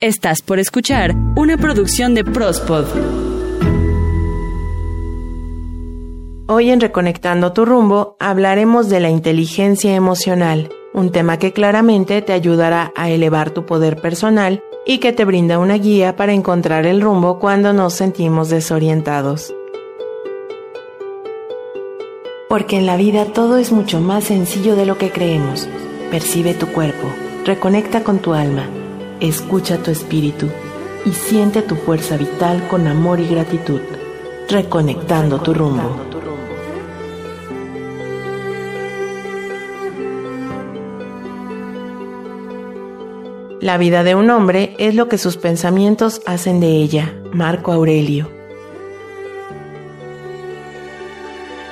Estás por escuchar una producción de Prospod. Hoy en Reconectando tu rumbo hablaremos de la inteligencia emocional, un tema que claramente te ayudará a elevar tu poder personal y que te brinda una guía para encontrar el rumbo cuando nos sentimos desorientados. Porque en la vida todo es mucho más sencillo de lo que creemos. Percibe tu cuerpo, reconecta con tu alma Escucha tu espíritu y siente tu fuerza vital con amor y gratitud, reconectando tu rumbo. La vida de un hombre es lo que sus pensamientos hacen de ella. Marco Aurelio.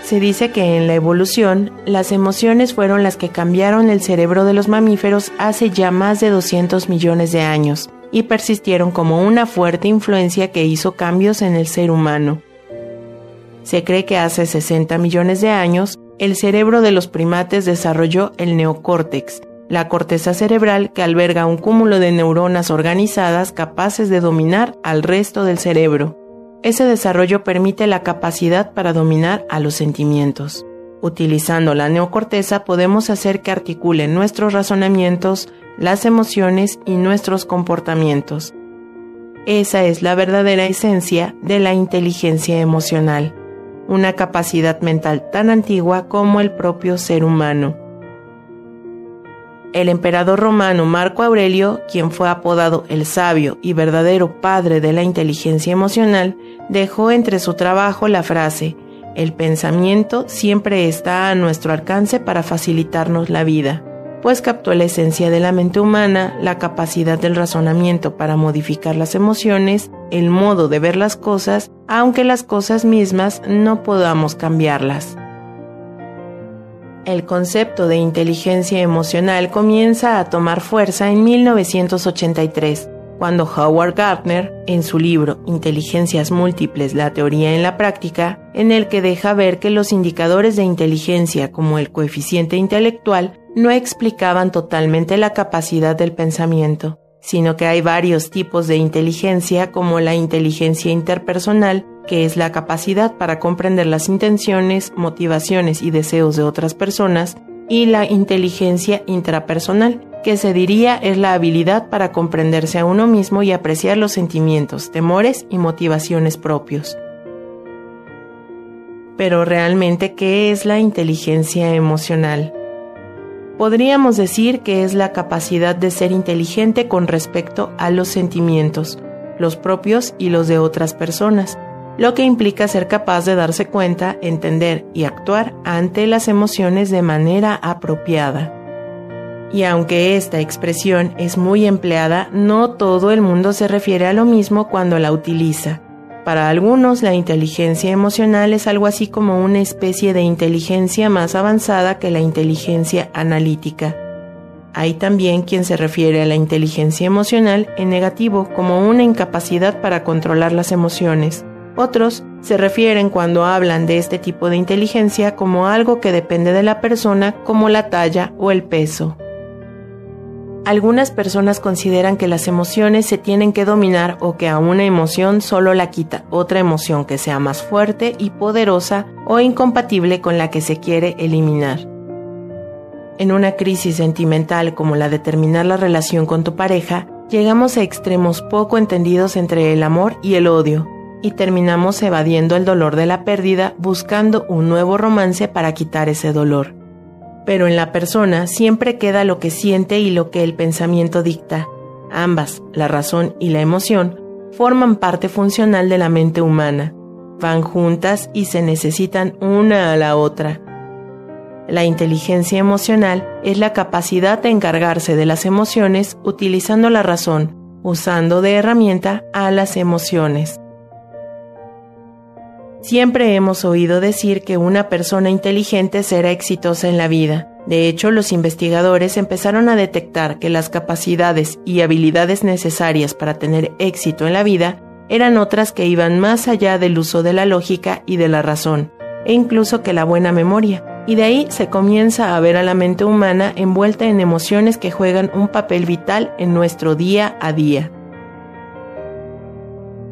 Se dice que en la evolución, las emociones fueron las que cambiaron el cerebro de los mamíferos hace ya más de 200 millones de años y persistieron como una fuerte influencia que hizo cambios en el ser humano. Se cree que hace 60 millones de años, el cerebro de los primates desarrolló el neocórtex, la corteza cerebral que alberga un cúmulo de neuronas organizadas capaces de dominar al resto del cerebro. Ese desarrollo permite la capacidad para dominar a los sentimientos. Utilizando la neocorteza podemos hacer que articulen nuestros razonamientos, las emociones y nuestros comportamientos. Esa es la verdadera esencia de la inteligencia emocional, una capacidad mental tan antigua como el propio ser humano el emperador romano Marco Aurelio, quien fue apodado el sabio y verdadero padre de la inteligencia emocional, dejó entre su trabajo la frase, el pensamiento siempre está a nuestro alcance para facilitarnos la vida, pues captó la esencia de la mente humana, la capacidad del razonamiento para modificar las emociones, el modo de ver las cosas, aunque las cosas mismas no podamos cambiarlas. El concepto de inteligencia emocional comienza a tomar fuerza en 1983, cuando Howard Gardner, en su libro Inteligencias Múltiples, la teoría en la práctica, en el que deja ver que los indicadores de inteligencia como el coeficiente intelectual no explicaban totalmente la capacidad del pensamiento, sino que hay varios tipos de inteligencia como la inteligencia interpersonal, que es la capacidad para comprender las intenciones, motivaciones y deseos de otras personas, y la inteligencia intrapersonal, que se diría es la habilidad para comprenderse a uno mismo y apreciar los sentimientos, temores y motivaciones propios. Pero realmente, ¿qué es la inteligencia emocional? Podríamos decir que es la capacidad de ser inteligente con respecto a los sentimientos, los propios y los de otras personas, lo que implica ser capaz de darse cuenta, entender y actuar ante las emociones de manera apropiada. Y aunque esta expresión es muy empleada, no todo el mundo se refiere a lo mismo cuando la utiliza. Para algunos, la inteligencia emocional es algo así como una especie de inteligencia más avanzada que la inteligencia analítica. Hay también quien se refiere a la inteligencia emocional en negativo como una incapacidad para controlar las emociones. Otros se refieren cuando hablan de este tipo de inteligencia como algo que depende de la persona como la talla o el peso. Algunas personas consideran que las emociones se tienen que dominar o que a una emoción solo la quita otra emoción que sea más fuerte y poderosa o incompatible con la que se quiere eliminar. En una crisis sentimental como la de terminar la relación con tu pareja, llegamos a extremos poco entendidos entre el amor y el odio, y terminamos evadiendo el dolor de la pérdida buscando un nuevo romance para quitar ese dolor. Pero en la persona siempre queda lo que siente y lo que el pensamiento dicta. Ambas, la razón y la emoción, forman parte funcional de la mente humana. Van juntas y se necesitan una a la otra. La inteligencia emocional es la capacidad de encargarse de las emociones utilizando la razón, usando de herramienta a las emociones. Siempre hemos oído decir que una persona inteligente será exitosa en la vida. De hecho, los investigadores empezaron a detectar que las capacidades y habilidades necesarias para tener éxito en la vida eran otras que iban más allá del uso de la lógica y de la razón, e incluso que la buena memoria. Y de ahí se comienza a ver a la mente humana envuelta en emociones que juegan un papel vital en nuestro día a día.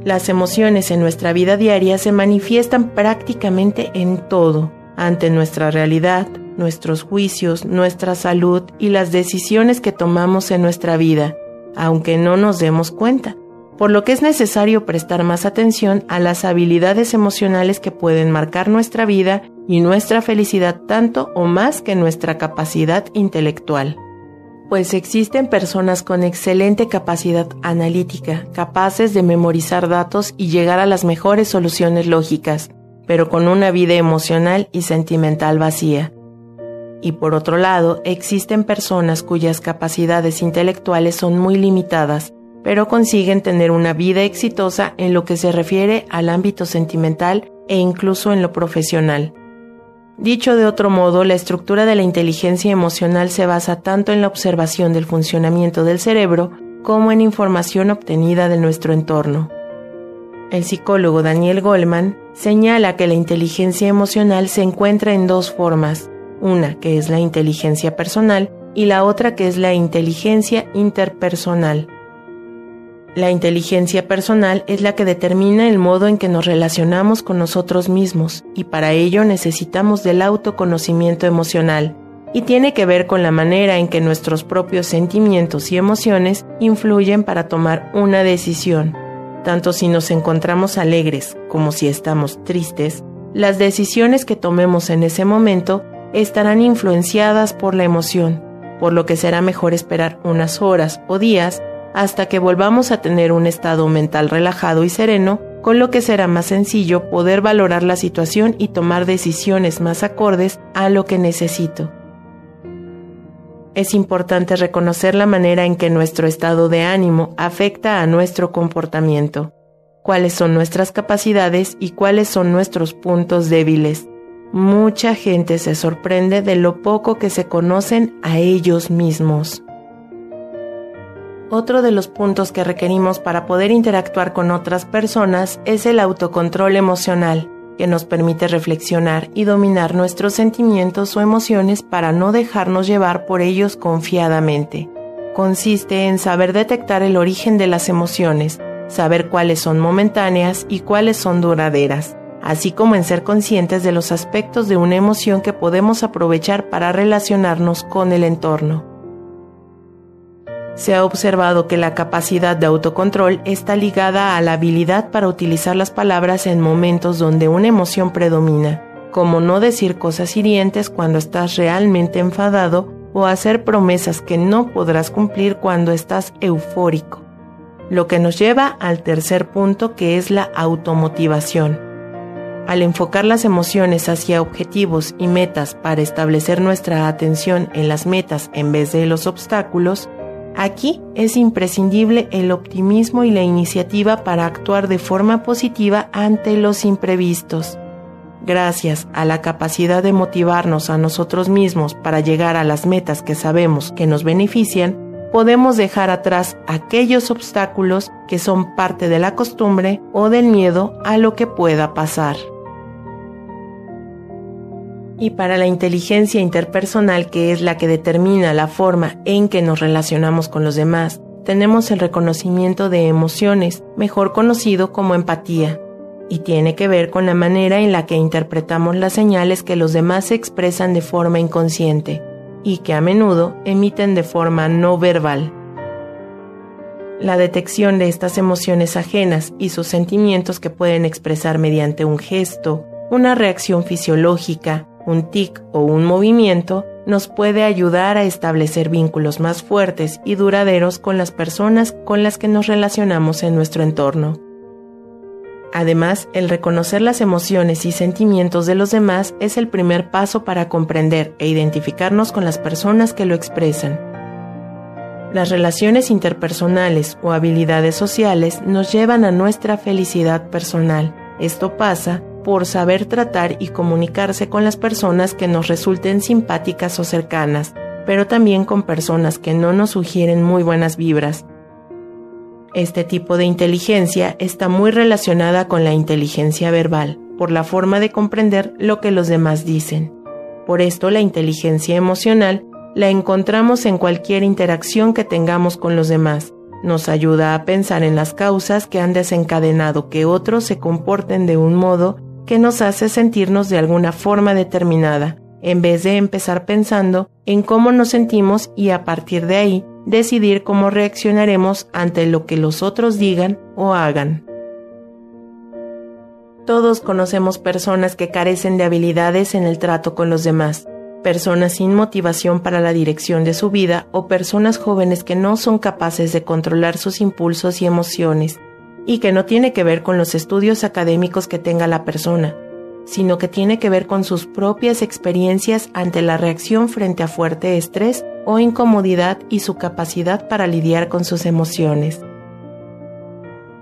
Las emociones en nuestra vida diaria se manifiestan prácticamente en todo, ante nuestra realidad, nuestros juicios, nuestra salud y las decisiones que tomamos en nuestra vida, aunque no nos demos cuenta, por lo que es necesario prestar más atención a las habilidades emocionales que pueden marcar nuestra vida y nuestra felicidad tanto o más que nuestra capacidad intelectual. Pues existen personas con excelente capacidad analítica, capaces de memorizar datos y llegar a las mejores soluciones lógicas, pero con una vida emocional y sentimental vacía. Y por otro lado, existen personas cuyas capacidades intelectuales son muy limitadas, pero consiguen tener una vida exitosa en lo que se refiere al ámbito sentimental e incluso en lo profesional. Dicho de otro modo, la estructura de la inteligencia emocional se basa tanto en la observación del funcionamiento del cerebro como en información obtenida de nuestro entorno. El psicólogo Daniel Goleman señala que la inteligencia emocional se encuentra en dos formas, una que es la inteligencia personal y la otra que es la inteligencia interpersonal. La inteligencia personal es la que determina el modo en que nos relacionamos con nosotros mismos y para ello necesitamos del autoconocimiento emocional y tiene que ver con la manera en que nuestros propios sentimientos y emociones influyen para tomar una decisión. Tanto si nos encontramos alegres como si estamos tristes, las decisiones que tomemos en ese momento estarán influenciadas por la emoción, por lo que será mejor esperar unas horas o días hasta que volvamos a tener un estado mental relajado y sereno, con lo que será más sencillo poder valorar la situación y tomar decisiones más acordes a lo que necesito. Es importante reconocer la manera en que nuestro estado de ánimo afecta a nuestro comportamiento, cuáles son nuestras capacidades y cuáles son nuestros puntos débiles. Mucha gente se sorprende de lo poco que se conocen a ellos mismos. Otro de los puntos que requerimos para poder interactuar con otras personas es el autocontrol emocional, que nos permite reflexionar y dominar nuestros sentimientos o emociones para no dejarnos llevar por ellos confiadamente. Consiste en saber detectar el origen de las emociones, saber cuáles son momentáneas y cuáles son duraderas, así como en ser conscientes de los aspectos de una emoción que podemos aprovechar para relacionarnos con el entorno. Se ha observado que la capacidad de autocontrol está ligada a la habilidad para utilizar las palabras en momentos donde una emoción predomina, como no decir cosas hirientes cuando estás realmente enfadado o hacer promesas que no podrás cumplir cuando estás eufórico. Lo que nos lleva al tercer punto que es la automotivación. Al enfocar las emociones hacia objetivos y metas para establecer nuestra atención en las metas en vez de los obstáculos, Aquí es imprescindible el optimismo y la iniciativa para actuar de forma positiva ante los imprevistos. Gracias a la capacidad de motivarnos a nosotros mismos para llegar a las metas que sabemos que nos benefician, podemos dejar atrás aquellos obstáculos que son parte de la costumbre o del miedo a lo que pueda pasar. Y para la inteligencia interpersonal, que es la que determina la forma en que nos relacionamos con los demás, tenemos el reconocimiento de emociones, mejor conocido como empatía, y tiene que ver con la manera en la que interpretamos las señales que los demás expresan de forma inconsciente y que a menudo emiten de forma no verbal. La detección de estas emociones ajenas y sus sentimientos que pueden expresar mediante un gesto, una reacción fisiológica, un tic o un movimiento nos puede ayudar a establecer vínculos más fuertes y duraderos con las personas con las que nos relacionamos en nuestro entorno. Además, el reconocer las emociones y sentimientos de los demás es el primer paso para comprender e identificarnos con las personas que lo expresan. Las relaciones interpersonales o habilidades sociales nos llevan a nuestra felicidad personal. Esto pasa por saber tratar y comunicarse con las personas que nos resulten simpáticas o cercanas, pero también con personas que no nos sugieren muy buenas vibras. Este tipo de inteligencia está muy relacionada con la inteligencia verbal, por la forma de comprender lo que los demás dicen. Por esto la inteligencia emocional la encontramos en cualquier interacción que tengamos con los demás, Nos ayuda a pensar en las causas que han desencadenado que otros se comporten de un modo que nos hace sentirnos de alguna forma determinada, en vez de empezar pensando en cómo nos sentimos y a partir de ahí decidir cómo reaccionaremos ante lo que los otros digan o hagan. Todos conocemos personas que carecen de habilidades en el trato con los demás, personas sin motivación para la dirección de su vida o personas jóvenes que no son capaces de controlar sus impulsos y emociones, y que no tiene que ver con los estudios académicos que tenga la persona, sino que tiene que ver con sus propias experiencias ante la reacción frente a fuerte estrés o incomodidad y su capacidad para lidiar con sus emociones.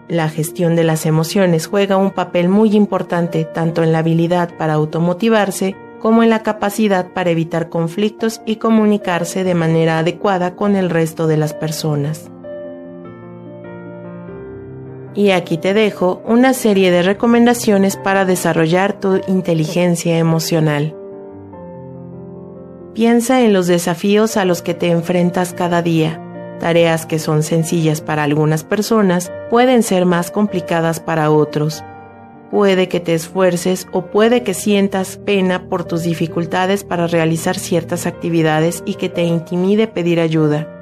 La gestión de las emociones juega un papel muy importante tanto en la habilidad para automotivarse como en la capacidad para evitar conflictos y comunicarse de manera adecuada con el resto de las personas. Y aquí te dejo una serie de recomendaciones para desarrollar tu inteligencia emocional. Piensa en los desafíos a los que te enfrentas cada día. Tareas que son sencillas para algunas personas pueden ser más complicadas para otros. Puede que te esfuerces o puede que sientas pena por tus dificultades para realizar ciertas actividades y que te intimide pedir ayuda.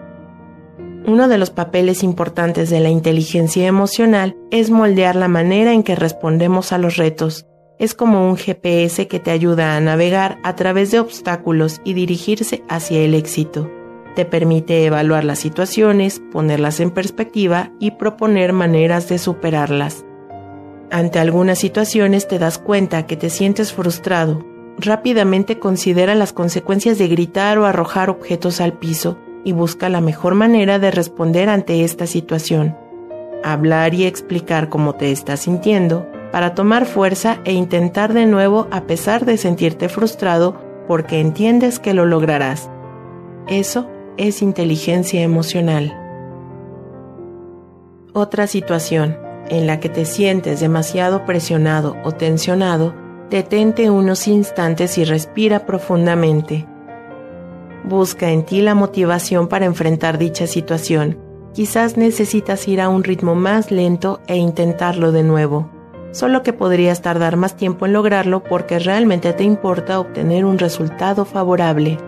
Uno de los papeles importantes de la inteligencia emocional es moldear la manera en que respondemos a los retos. Es como un GPS que te ayuda a navegar a través de obstáculos y dirigirse hacia el éxito. Te permite evaluar las situaciones, ponerlas en perspectiva y proponer maneras de superarlas. Ante algunas situaciones te das cuenta que te sientes frustrado. Rápidamente considera las consecuencias de gritar o arrojar objetos al piso y busca la mejor manera de responder ante esta situación. Hablar y explicar cómo te estás sintiendo para tomar fuerza e intentar de nuevo a pesar de sentirte frustrado porque entiendes que lo lograrás. Eso es inteligencia emocional. Otra situación en la que te sientes demasiado presionado o tensionado, detente unos instantes y respira profundamente. Busca en ti la motivación para enfrentar dicha situación. Quizás necesitas ir a un ritmo más lento e intentarlo de nuevo. Solo que podrías tardar más tiempo en lograrlo porque realmente te importa obtener un resultado favorable.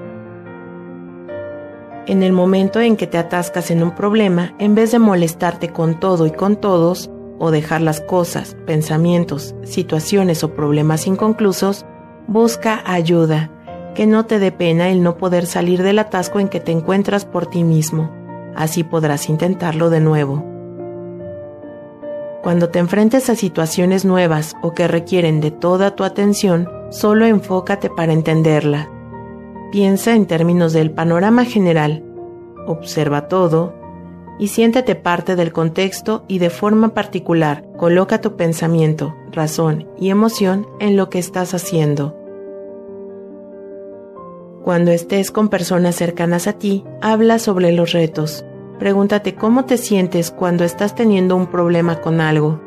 En el momento en que te atascas en un problema, en vez de molestarte con todo y con todos, o dejar las cosas, pensamientos, situaciones o problemas inconclusos, busca ayuda que no te dé pena el no poder salir del atasco en que te encuentras por ti mismo. Así podrás intentarlo de nuevo. Cuando te enfrentes a situaciones nuevas o que requieren de toda tu atención, solo enfócate para entenderla. Piensa en términos del panorama general, observa todo y siéntete parte del contexto y de forma particular coloca tu pensamiento, razón y emoción en lo que estás haciendo. Cuando estés con personas cercanas a ti, habla sobre los retos. Pregúntate cómo te sientes cuando estás teniendo un problema con algo.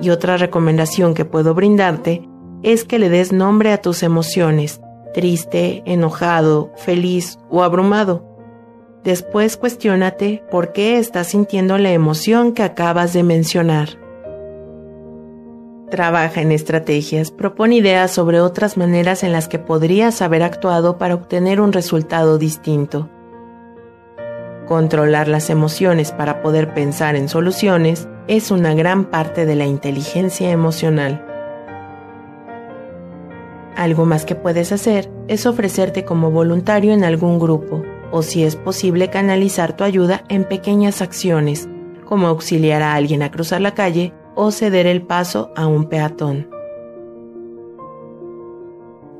Y otra recomendación que puedo brindarte es que le des nombre a tus emociones, triste, enojado, feliz o abrumado. Después cuestiónate por qué estás sintiendo la emoción que acabas de mencionar. Trabaja en estrategias, propone ideas sobre otras maneras en las que podrías haber actuado para obtener un resultado distinto. Controlar las emociones para poder pensar en soluciones es una gran parte de la inteligencia emocional. Algo más que puedes hacer es ofrecerte como voluntario en algún grupo, o si es posible canalizar tu ayuda en pequeñas acciones, como auxiliar a alguien a cruzar la calle o ceder el paso a un peatón.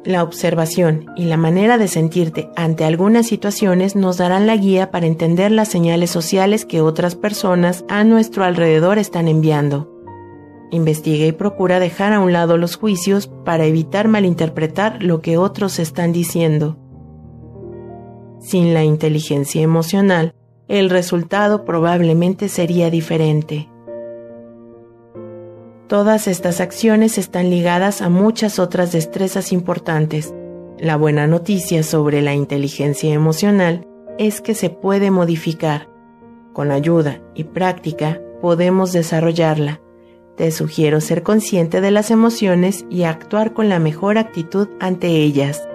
La observación y la manera de sentirte ante algunas situaciones nos darán la guía para entender las señales sociales que otras personas a nuestro alrededor están enviando. Investiga y procura dejar a un lado los juicios para evitar malinterpretar lo que otros están diciendo. Sin la inteligencia emocional, el resultado probablemente sería diferente. Todas estas acciones están ligadas a muchas otras destrezas importantes. La buena noticia sobre la inteligencia emocional es que se puede modificar. Con ayuda y práctica podemos desarrollarla. Te sugiero ser consciente de las emociones y actuar con la mejor actitud ante ellas.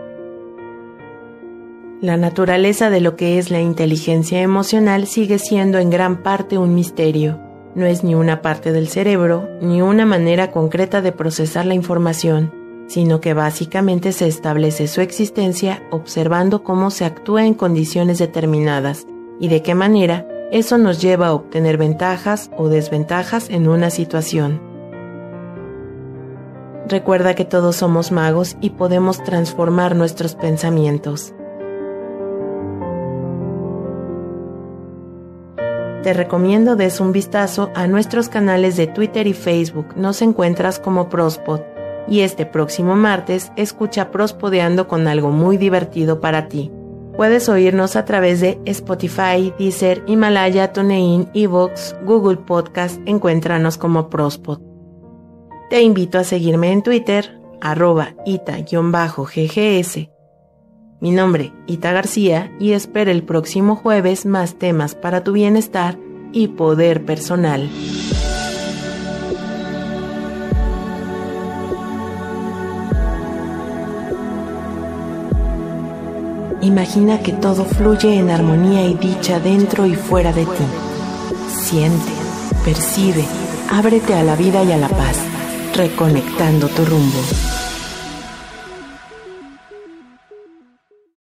La naturaleza de lo que es la inteligencia emocional sigue siendo en gran parte un misterio. No es ni una parte del cerebro, ni una manera concreta de procesar la información, sino que básicamente se establece su existencia observando cómo se actúa en condiciones determinadas y de qué manera eso nos lleva a obtener ventajas o desventajas en una situación. Recuerda que todos somos magos y podemos transformar nuestros pensamientos. Te recomiendo des un vistazo a nuestros canales de Twitter y Facebook. Nos encuentras como Prospod. Y este próximo martes escucha Prospodeando con algo muy divertido para ti. Puedes oírnos a través de Spotify, Deezer, Himalaya, TuneIn, Evox, Google Podcast. Encuéntranos como Prospod. Te invito a seguirme en Twitter, arroba ita-ggs. Mi nombre, Ita García, y espero el próximo jueves más temas para tu bienestar y poder personal. Imagina que todo fluye en armonía y dicha dentro y fuera de ti. Siente, percibe, ábrete a la vida y a la paz, reconectando tu rumbo.